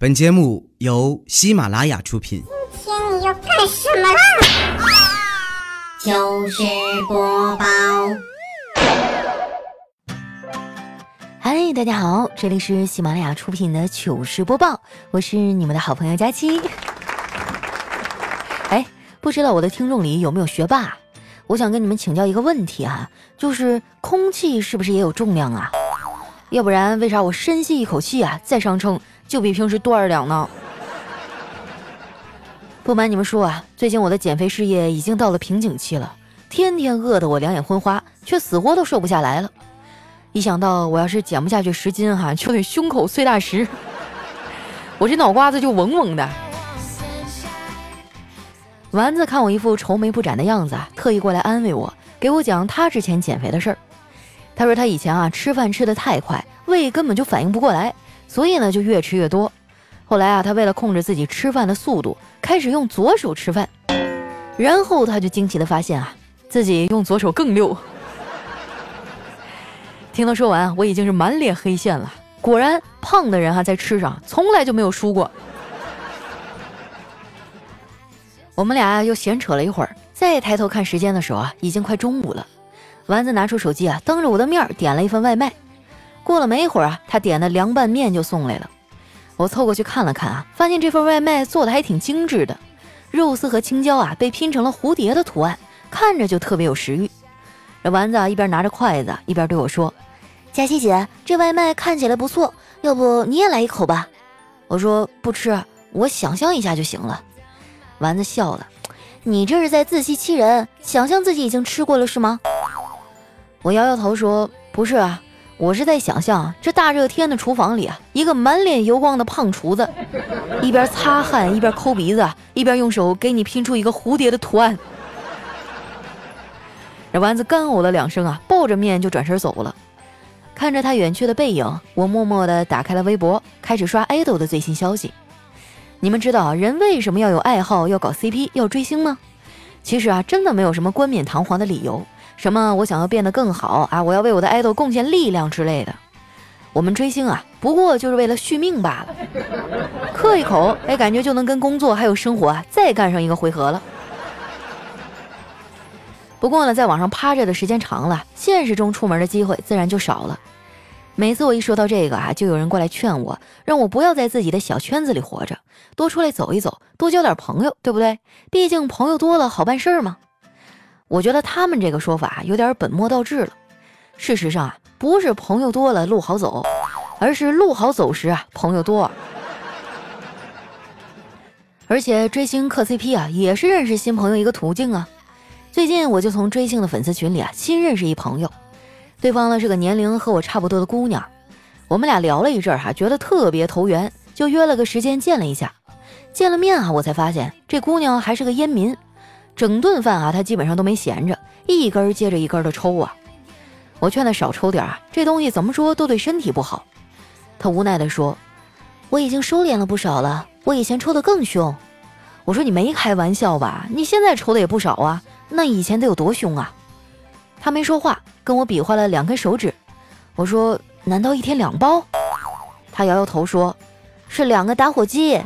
本节目由喜马拉雅出品。今天你要干什么啦？糗事播报。嗨，大家好，这里是喜马拉雅出品的糗事播报，我是你们的好朋友佳期。哎，不知道我的听众里有没有学霸？我想跟你们请教一个问题啊，就是空气是不是也有重量啊？要不然为啥我深吸一口气啊，再上称就比平时多二两呢？不瞒你们说啊，最近我的减肥事业已经到了瓶颈期了，天天饿得我两眼昏花，却死活都瘦不下来了。一想到我要是减不下去十斤哈，就得胸口碎大石，我这脑瓜子就嗡嗡的。丸子看我一副愁眉不展的样子啊，特意过来安慰我，给我讲他之前减肥的事儿。他说他以前啊吃饭吃的太快，胃根本就反应不过来，所以呢就越吃越多。后来啊他为了控制自己吃饭的速度，开始用左手吃饭，然后他就惊奇的发现啊自己用左手更溜。听他说完，我已经是满脸黑线了。果然，胖的人哈在吃上从来就没有输过。我们俩又闲扯了一会儿，再抬头看时间的时候啊，已经快中午了。丸子拿出手机啊，当着我的面点了一份外卖。过了没一会儿啊，他点的凉拌面就送来了。我凑过去看了看啊，发现这份外卖做的还挺精致的，肉丝和青椒啊被拼成了蝴蝶的图案，看着就特别有食欲。这丸子啊一边拿着筷子一边对我说：“佳琪姐，这外卖看起来不错，要不你也来一口吧？”我说：“不吃，我想象一下就行了。”丸子笑了：“你这是在自欺欺人，想象自己已经吃过了是吗？”我摇摇头说：“不是啊，我是在想象这大热天的厨房里啊，一个满脸油光的胖厨子，一边擦汗一边抠鼻子，一边用手给你拼出一个蝴蝶的图案。”这丸子干呕了两声啊，抱着面就转身走了。看着他远去的背影，我默默地打开了微博，开始刷爱豆的最新消息。你们知道人为什么要有爱好、要搞 CP、要追星吗？其实啊，真的没有什么冠冕堂皇的理由，什么我想要变得更好啊，我要为我的爱豆贡献力量之类的。我们追星啊，不过就是为了续命罢了。嗑一口，哎，感觉就能跟工作还有生活啊再干上一个回合了。不过呢，在网上趴着的时间长了，现实中出门的机会自然就少了。每次我一说到这个啊，就有人过来劝我，让我不要在自己的小圈子里活着，多出来走一走，多交点朋友，对不对？毕竟朋友多了好办事儿嘛。我觉得他们这个说法有点本末倒置了。事实上啊，不是朋友多了路好走，而是路好走时啊朋友多。而且追星磕 CP 啊，也是认识新朋友一个途径啊。最近我就从追星的粉丝群里啊新认识一朋友。对方呢是个年龄和我差不多的姑娘，我们俩聊了一阵儿哈，觉得特别投缘，就约了个时间见了一下。见了面啊，我才发现这姑娘还是个烟民，整顿饭啊他基本上都没闲着，一根接着一根的抽啊。我劝他少抽点啊，这东西怎么说都对身体不好。他无奈地说：“我已经收敛了不少了，我以前抽的更凶。”我说：“你没开玩笑吧？你现在抽的也不少啊，那以前得有多凶啊？”他没说话。跟我比划了两根手指，我说：“难道一天两包？”他摇摇头说：“是两个打火机。”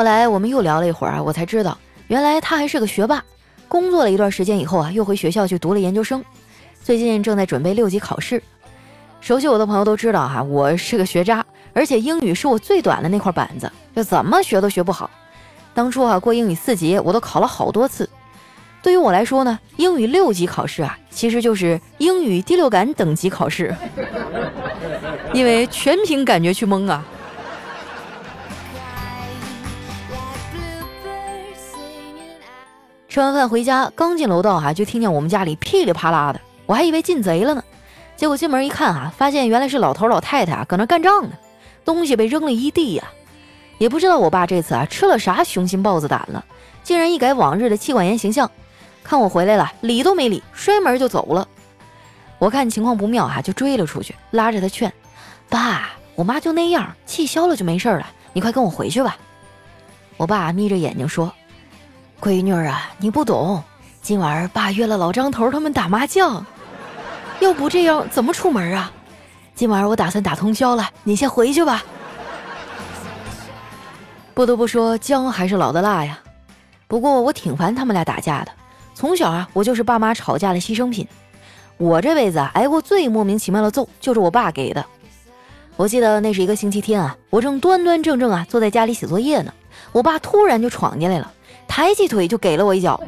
后来我们又聊了一会儿啊，我才知道，原来他还是个学霸。工作了一段时间以后啊，又回学校去读了研究生，最近正在准备六级考试。熟悉我的朋友都知道哈，我是个学渣，而且英语是我最短的那块板子，就怎么学都学不好。当初啊，过英语四级我都考了好多次。对于我来说呢，英语六级考试啊，其实就是英语第六感等级考试，因为全凭感觉去蒙啊。吃完饭回家，刚进楼道哈，就听见我们家里噼里啪啦的，我还以为进贼了呢。结果进门一看哈，发现原来是老头老太太啊，搁那干仗呢，东西被扔了一地呀。也不知道我爸这次啊吃了啥雄心豹子胆了，竟然一改往日的妻管严形象，看我回来了，理都没理，摔门就走了。我看情况不妙啊，就追了出去，拉着他劝：“爸，我妈就那样，气消了就没事了，你快跟我回去吧。”我爸眯着眼睛说：“闺女啊，你不懂，今晚爸约了老张头他们打麻将，要不这样怎么出门啊？今晚我打算打通宵了，你先回去吧。不得不说，姜还是老的辣呀。不过我挺烦他们俩打架的。从小啊，我就是爸妈吵架的牺牲品。我这辈子啊挨过最莫名其妙的揍，就是我爸给的。我记得那是一个星期天啊，我正端端正正啊坐在家里写作业呢，我爸突然就闯进来了，抬起腿就给了我一脚，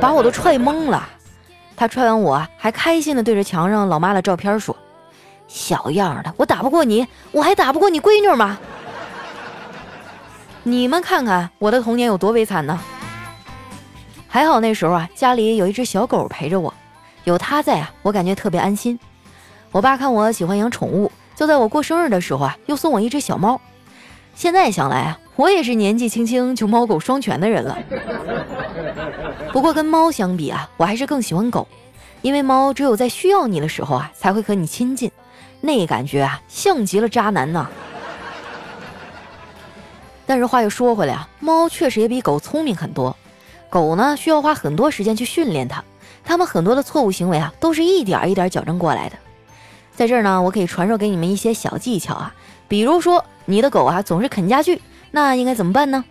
把我都踹懵了。他踹完我，还开心的对着墙上老妈的照片说：“小样的，我打不过你，我还打不过你闺女吗？”你们看看我的童年有多悲惨呢？还好那时候啊，家里有一只小狗陪着我，有它在啊，我感觉特别安心。我爸看我喜欢养宠物，就在我过生日的时候啊，又送我一只小猫。现在想来啊，我也是年纪轻轻就猫狗双全的人了。不过跟猫相比啊，我还是更喜欢狗，因为猫只有在需要你的时候啊，才会和你亲近，那感觉啊，像极了渣男呐。但是话又说回来啊，猫确实也比狗聪明很多。狗呢，需要花很多时间去训练它，它们很多的错误行为啊，都是一点一点矫正过来的。在这儿呢，我可以传授给你们一些小技巧啊，比如说你的狗啊总是啃家具，那应该怎么办呢？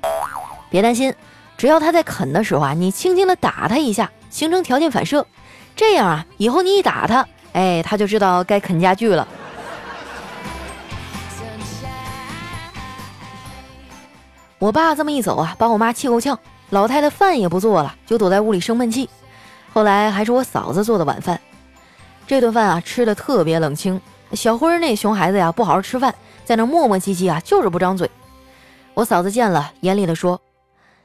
别担心，只要它在啃的时候啊，你轻轻的打它一下，形成条件反射，这样啊，以后你一打它，哎，它就知道该啃家具了。我爸这么一走啊，把我妈气够呛，老太太饭也不做了，就躲在屋里生闷气。后来还是我嫂子做的晚饭，这顿饭啊吃的特别冷清。小辉那熊孩子呀，不好好吃饭，在那磨磨唧唧啊，就是不张嘴。我嫂子见了，严厉的说：“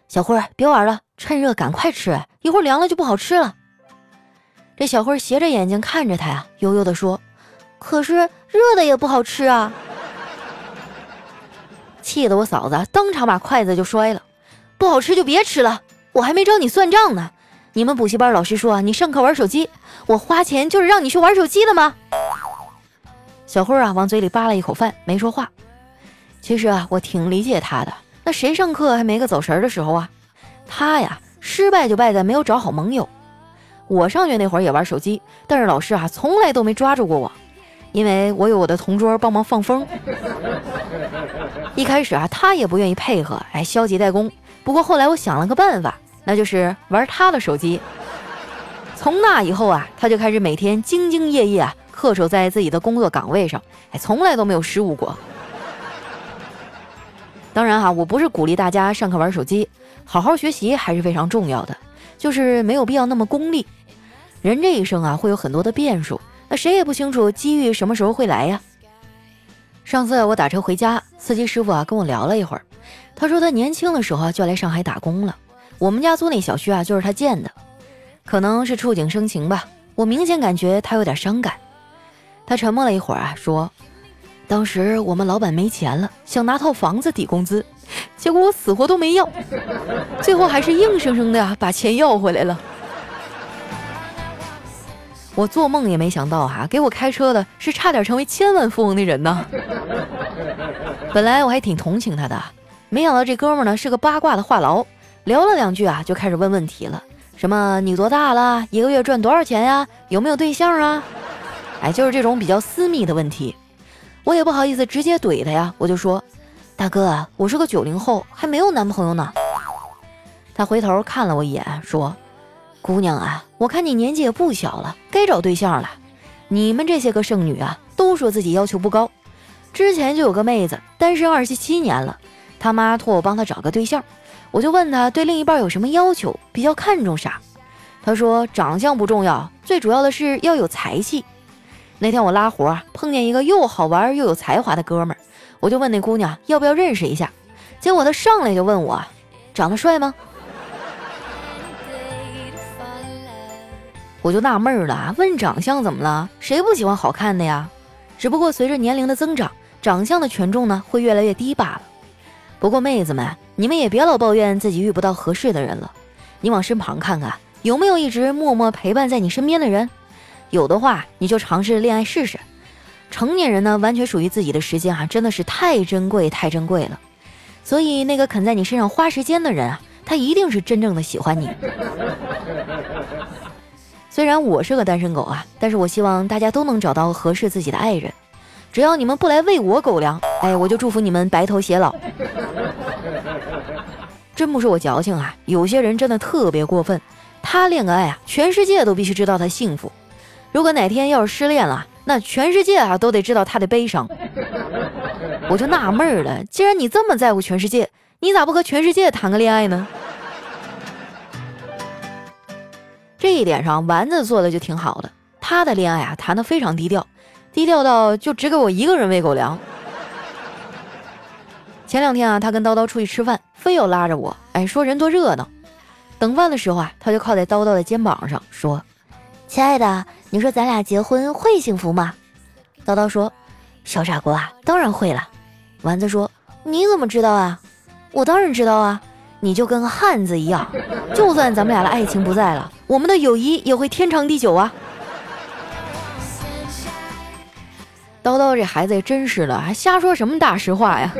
小辉，别玩了，趁热赶快吃，一会儿凉了就不好吃了。”这小辉斜着眼睛看着他呀，悠悠的说：“可是热的也不好吃啊。”气得我嫂子当场把筷子就摔了，不好吃就别吃了，我还没找你算账呢。你们补习班老师说你上课玩手机，我花钱就是让你去玩手机的吗？小辉啊，往嘴里扒了一口饭，没说话。其实啊，我挺理解他的。那谁上课还没个走神的时候啊？他呀，失败就败在没有找好盟友。我上学那会儿也玩手机，但是老师啊，从来都没抓住过我。因为我有我的同桌帮忙放风，一开始啊，他也不愿意配合，哎，消极怠工。不过后来我想了个办法，那就是玩他的手机。从那以后啊，他就开始每天兢兢业业啊，恪守在自己的工作岗位上，哎，从来都没有失误过。当然哈，我不是鼓励大家上课玩手机，好好学习还是非常重要的，就是没有必要那么功利。人这一生啊，会有很多的变数。那谁也不清楚机遇什么时候会来呀。上次我打车回家，司机师傅啊跟我聊了一会儿，他说他年轻的时候就来上海打工了，我们家租那小区啊就是他建的，可能是触景生情吧，我明显感觉他有点伤感。他沉默了一会儿啊，说：“当时我们老板没钱了，想拿套房子抵工资，结果我死活都没要，最后还是硬生生的把钱要回来了。”我做梦也没想到哈，给我开车的是差点成为千万富翁的人呢。本来我还挺同情他的，没想到这哥们呢是个八卦的话痨，聊了两句啊，就开始问问题了，什么你多大了，一个月赚多少钱呀，有没有对象啊？哎，就是这种比较私密的问题，我也不好意思直接怼他呀，我就说，大哥，我是个九零后，还没有男朋友呢。他回头看了我一眼，说。姑娘啊，我看你年纪也不小了，该找对象了。你们这些个剩女啊，都说自己要求不高。之前就有个妹子单身二十七年了，他妈托我帮她找个对象，我就问她对另一半有什么要求，比较看重啥。她说长相不重要，最主要的是要有才气。那天我拉活啊，碰见一个又好玩又有才华的哥们儿，我就问那姑娘要不要认识一下。结果他上来就问我，长得帅吗？我就纳闷了，问长相怎么了？谁不喜欢好看的呀？只不过随着年龄的增长，长相的权重呢会越来越低罢了。不过妹子们，你们也别老抱怨自己遇不到合适的人了。你往身旁看看，有没有一直默默陪伴在你身边的人？有的话，你就尝试恋爱试试。成年人呢，完全属于自己的时间啊，真的是太珍贵，太珍贵了。所以那个肯在你身上花时间的人啊，他一定是真正的喜欢你。虽然我是个单身狗啊，但是我希望大家都能找到合适自己的爱人。只要你们不来喂我狗粮，哎，我就祝福你们白头偕老。真不是我矫情啊，有些人真的特别过分，他恋个爱啊，全世界都必须知道他幸福。如果哪天要是失恋了，那全世界啊都得知道他的悲伤。我就纳闷了，既然你这么在乎全世界，你咋不和全世界谈个恋爱呢？这一点上，丸子做的就挺好的。他的恋爱啊，谈的非常低调，低调到就只给我一个人喂狗粮。前两天啊，他跟叨叨出去吃饭，非要拉着我，哎，说人多热闹。等饭的时候啊，他就靠在叨叨的肩膀上说：“亲爱的，你说咱俩结婚会幸福吗？”叨叨说：“小傻瓜，当然会了。”丸子说：“你怎么知道啊？我当然知道啊。”你就跟汉子一样，就算咱们俩的爱情不在了，我们的友谊也会天长地久啊！叨叨这孩子也真是的，还瞎说什么大实话呀？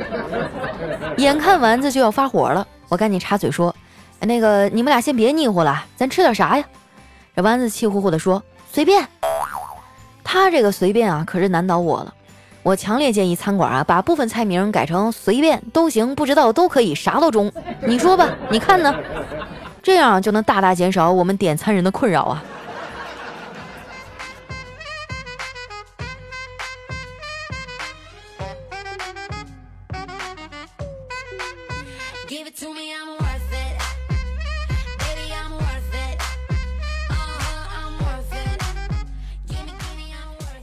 眼看丸子就要发火了，我赶紧插嘴说：“那个你们俩先别腻乎了，咱吃点啥呀？”这丸子气呼呼地说：“随便。”他这个随便啊，可是难倒我了。我强烈建议餐馆啊，把部分菜名改成随便都行，不知道都可以，啥都中。你说吧，你看呢？这样就能大大减少我们点餐人的困扰啊。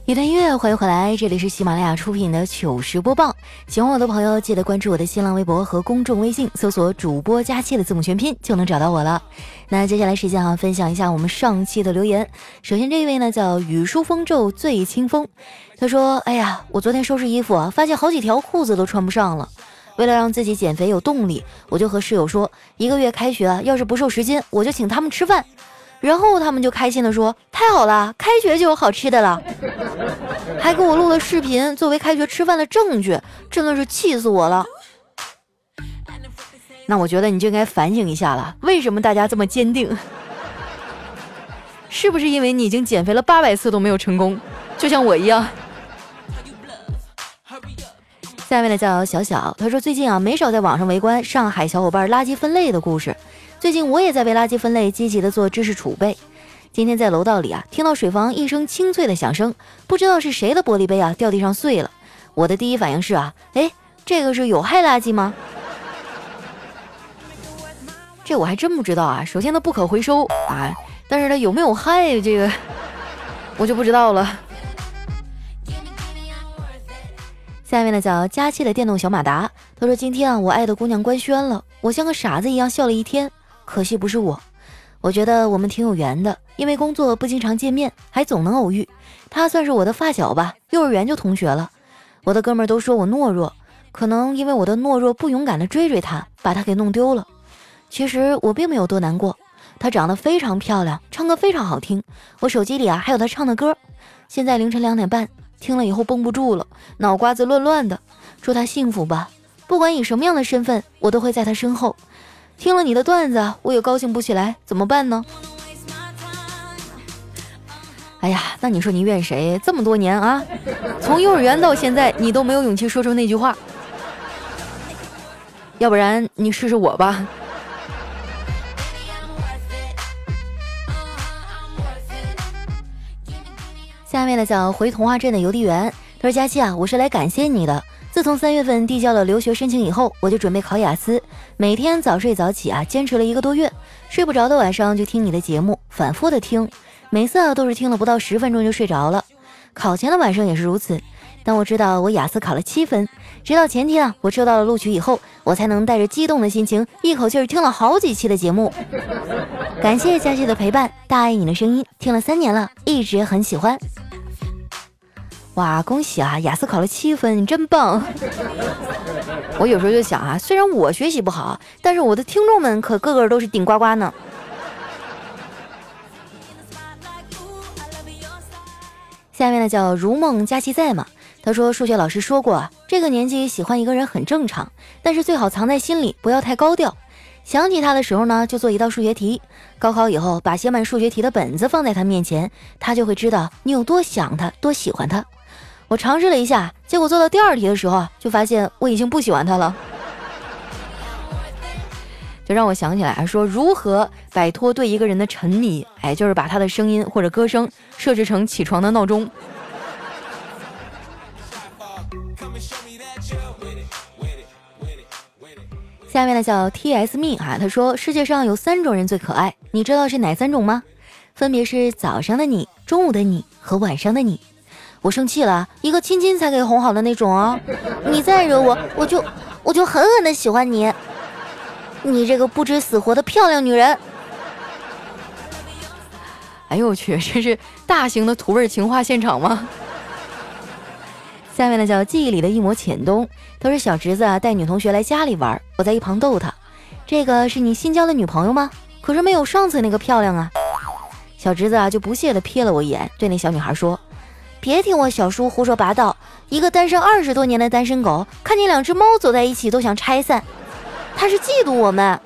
一段音乐，欢迎回来，这里是喜马拉雅出品的糗事播报。喜欢我的朋友，记得关注我的新浪微博和公众微信，搜索“主播佳期”的字母全拼就能找到我了。那接下来时间啊，分享一下我们上期的留言。首先这一位呢叫雨疏风骤醉清风，他说：“哎呀，我昨天收拾衣服啊，发现好几条裤子都穿不上了。为了让自己减肥有动力，我就和室友说，一个月开学啊，要是不瘦十斤，我就请他们吃饭。”然后他们就开心的说：“太好了，开学就有好吃的了。”还给我录了视频作为开学吃饭的证据，真的是气死我了。那我觉得你就应该反省一下了，为什么大家这么坚定？是不是因为你已经减肥了八百次都没有成功，就像我一样？下面的叫小小，他说最近啊没少在网上围观上海小伙伴垃圾分类的故事。最近我也在为垃圾分类积极的做知识储备。今天在楼道里啊，听到水房一声清脆的响声，不知道是谁的玻璃杯啊掉地上碎了。我的第一反应是啊，哎，这个是有害垃圾吗？这我还真不知道啊。首先它不可回收啊，但是它有没有害这个，我就不知道了。下面呢叫佳期的电动小马达，他说今天啊，我爱的姑娘官宣了，我像个傻子一样笑了一天。可惜不是我，我觉得我们挺有缘的，因为工作不经常见面，还总能偶遇。他算是我的发小吧，幼儿园就同学了。我的哥们儿都说我懦弱，可能因为我的懦弱，不勇敢的追追他，把他给弄丢了。其实我并没有多难过，她长得非常漂亮，唱歌非常好听，我手机里啊还有她唱的歌。现在凌晨两点半，听了以后绷不住了，脑瓜子乱乱的。祝她幸福吧，不管以什么样的身份，我都会在她身后。听了你的段子，我也高兴不起来，怎么办呢？哎呀，那你说你怨谁？这么多年啊，从幼儿园到现在，你都没有勇气说出那句话。要不然你试试我吧。下面呢叫回童话镇的邮递员，他说：“佳期啊，我是来感谢你的。”自从三月份递交了留学申请以后，我就准备考雅思，每天早睡早起啊，坚持了一个多月，睡不着的晚上就听你的节目，反复的听，每次啊都是听了不到十分钟就睡着了。考前的晚上也是如此。当我知道我雅思考了七分，直到前天啊我收到了录取以后，我才能带着激动的心情，一口气儿听了好几期的节目。感谢佳琪的陪伴，大爱你的声音，听了三年了，一直很喜欢。哇，恭喜啊！雅思考了七分，你真棒！我有时候就想啊，虽然我学习不好，但是我的听众们可个个都是顶呱呱呢。下面呢叫如梦佳期在嘛？他说数学老师说过，这个年纪喜欢一个人很正常，但是最好藏在心里，不要太高调。想起他的时候呢，就做一道数学题。高考以后，把写满数学题的本子放在他面前，他就会知道你有多想他，多喜欢他。我尝试了一下，结果做到第二题的时候，就发现我已经不喜欢他了。就让我想起来说，如何摆脱对一个人的沉迷？哎，就是把他的声音或者歌声设置成起床的闹钟。下面呢叫 T S me 啊，他说世界上有三种人最可爱，你知道是哪三种吗？分别是早上的你、中午的你和晚上的你。我生气了，一个亲亲才给哄好的那种哦。你再惹我，我就我就狠狠的喜欢你。你这个不知死活的漂亮女人。哎呦我去，这是大型的土味情话现场吗？下面呢叫记忆里的一抹浅冬，都是小侄子啊带女同学来家里玩，我在一旁逗他，这个是你新交的女朋友吗？可是没有上次那个漂亮啊。小侄子啊就不屑的瞥了我一眼，对那小女孩说：“别听我小叔胡说八道，一个单身二十多年的单身狗，看见两只猫走在一起都想拆散，他是嫉妒我们。”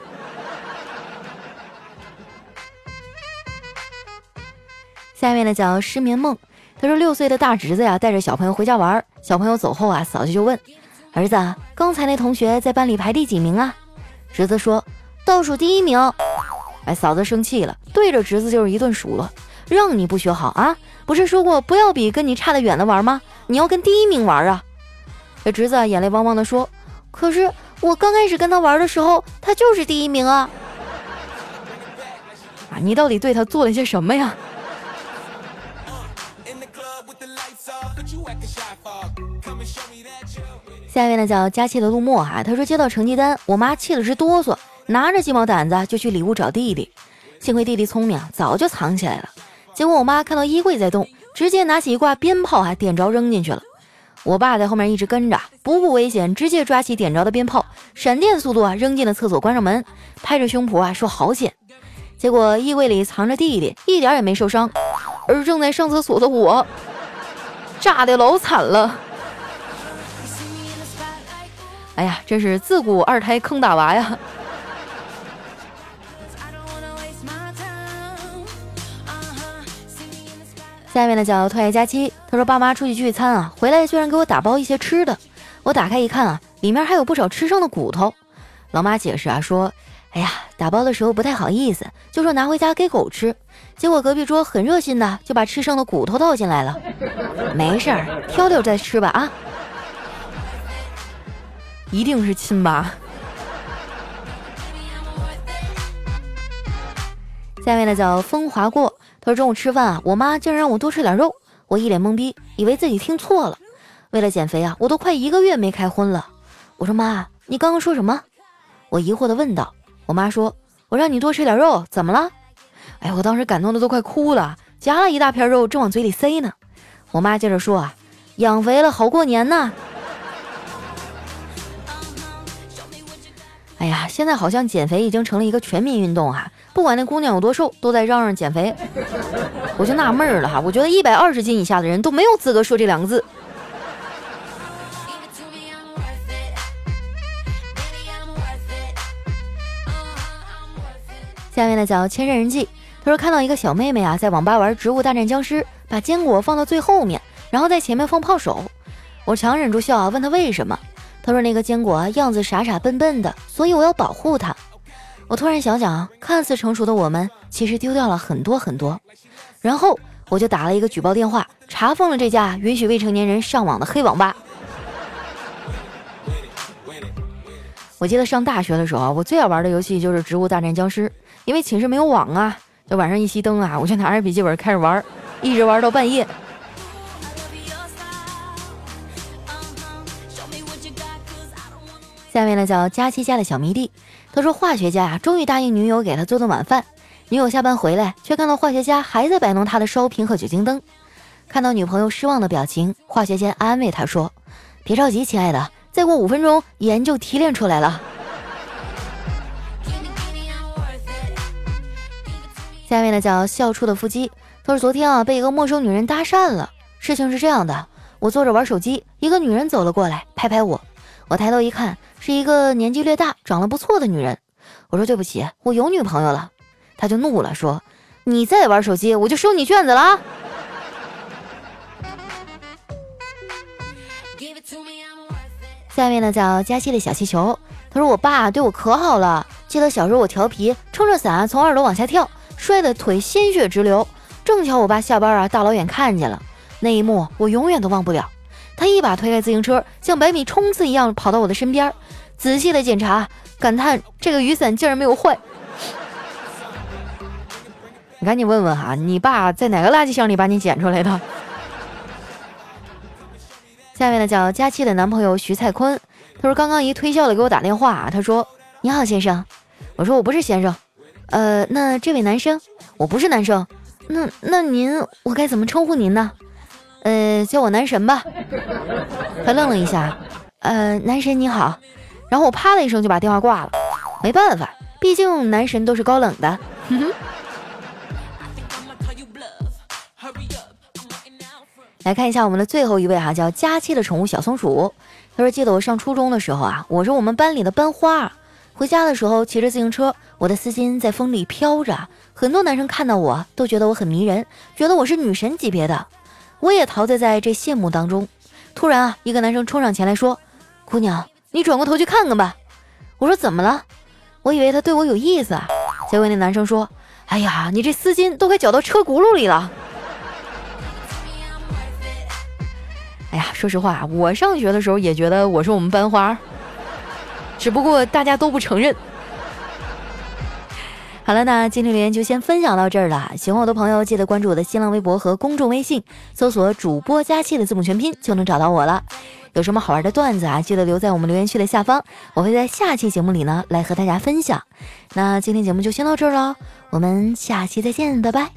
下面呢叫失眠梦。他说：“六岁的大侄子呀，带着小朋友回家玩。小朋友走后啊，嫂子就问儿子：刚才那同学在班里排第几名啊？侄子说：倒数第一名。哎，嫂子生气了，对着侄子就是一顿数落：让你不学好啊？不是说过不要比跟你差得远的玩吗？你要跟第一名玩啊！这侄子眼泪汪汪的说：可是我刚开始跟他玩的时候，他就是第一名啊！啊，你到底对他做了些什么呀？”下面呢叫佳期的陆墨哈，他说接到成绩单，我妈气得直哆嗦，拿着鸡毛掸子就去里屋找弟弟。幸亏弟弟聪明，早就藏起来了。结果我妈看到衣柜在动，直接拿起一挂鞭炮还点着扔进去了。我爸在后面一直跟着，不顾危险，直接抓起点着的鞭炮，闪电速度啊扔进了厕所，关上门，拍着胸脯啊说好险。结果衣柜里藏着弟弟，一点也没受伤，而正在上厕所的我。炸的老惨了！哎呀，真是自古二胎坑大娃呀！下面呢叫特爱佳期，他说爸妈出去聚餐啊，回来居然给我打包一些吃的，我打开一看啊，里面还有不少吃剩的骨头。老妈解释啊说。哎呀，打包的时候不太好意思，就说拿回家给狗吃。结果隔壁桌很热心的就把吃剩的骨头倒进来了。没事儿，挑挑再吃吧啊！一定是亲妈。下面呢叫风华过，说中午吃饭啊，我妈竟然让我多吃点肉，我一脸懵逼，以为自己听错了。为了减肥啊，我都快一个月没开荤了。我说妈，你刚刚说什么？我疑惑的问道。我妈说：“我让你多吃点肉，怎么了？”哎，我当时感动的都快哭了，夹了一大片肉正往嘴里塞呢。我妈接着说：“啊，养肥了好过年呐。”哎呀，现在好像减肥已经成了一个全民运动啊！不管那姑娘有多瘦，都在嚷嚷减肥。我就纳闷了哈，我觉得一百二十斤以下的人都没有资格说这两个字。下面呢叫千仞人记，他说看到一个小妹妹啊，在网吧玩《植物大战僵尸》，把坚果放到最后面，然后在前面放炮手。我强忍住笑啊，问他为什么？他说那个坚果啊，样子傻傻笨笨的，所以我要保护它。我突然想想，看似成熟的我们，其实丢掉了很多很多。然后我就打了一个举报电话，查封了这家允许未成年人上网的黑网吧。我记得上大学的时候，我最爱玩的游戏就是《植物大战僵尸》。因为寝室没有网啊，就晚上一熄灯啊，我就拿着笔记本开始玩，一直玩到半夜。下面呢叫佳期家的小迷弟，他说化学家啊，终于答应女友给他做顿晚饭。女友下班回来，却看到化学家还在摆弄他的烧瓶和酒精灯。看到女朋友失望的表情，化学家安慰他说：“别着急，亲爱的，再过五分钟，盐就提炼出来了。”下面呢叫笑出的腹肌，他说昨天啊被一个陌生女人搭讪了。事情是这样的，我坐着玩手机，一个女人走了过来，拍拍我。我抬头一看，是一个年纪略大、长得不错的女人。我说对不起，我有女朋友了。她就怒了，说你再玩手机，我就收你卷子了啊！下面呢叫佳期的小气球，他说我爸对我可好了，记得小时候我调皮，撑着伞从二楼往下跳，摔得腿鲜血直流，正巧我爸下班啊，大老远看见了那一幕，我永远都忘不了。他一把推开自行车，像百米冲刺一样跑到我的身边，仔细的检查，感叹这个雨伞竟然没有坏。你赶紧问问哈，你爸在哪个垃圾箱里把你捡出来的？下面呢叫佳期的男朋友徐蔡坤，他说刚刚一推销的给我打电话，他说你好先生，我说我不是先生，呃，那这位男生，我不是男生，那那您我该怎么称呼您呢？呃，叫我男神吧。他愣了一下，呃，男神你好。然后我啪的一声就把电话挂了。没办法，毕竟男神都是高冷的。来看一下我们的最后一位哈，叫佳期的宠物小松鼠。他说：“记得我上初中的时候啊，我是我们班里的班花。回家的时候骑着自行车，我的丝巾在风里飘着，很多男生看到我都觉得我很迷人，觉得我是女神级别的。”我也陶醉在这羡慕当中。突然啊，一个男生冲上前来说：“姑娘，你转过头去看看吧。”我说：“怎么了？”我以为他对我有意思啊。结果那男生说：“哎呀，你这丝巾都快绞到车轱辘里了。”哎呀，说实话，我上学的时候也觉得我是我们班花，只不过大家都不承认。好了，那今天留言就先分享到这儿了。喜欢我的朋友，记得关注我的新浪微博和公众微信，搜索“主播佳期”的字母全拼就能找到我了。有什么好玩的段子啊，记得留在我们留言区的下方，我会在下期节目里呢来和大家分享。那今天节目就先到这儿了，我们下期再见，拜拜。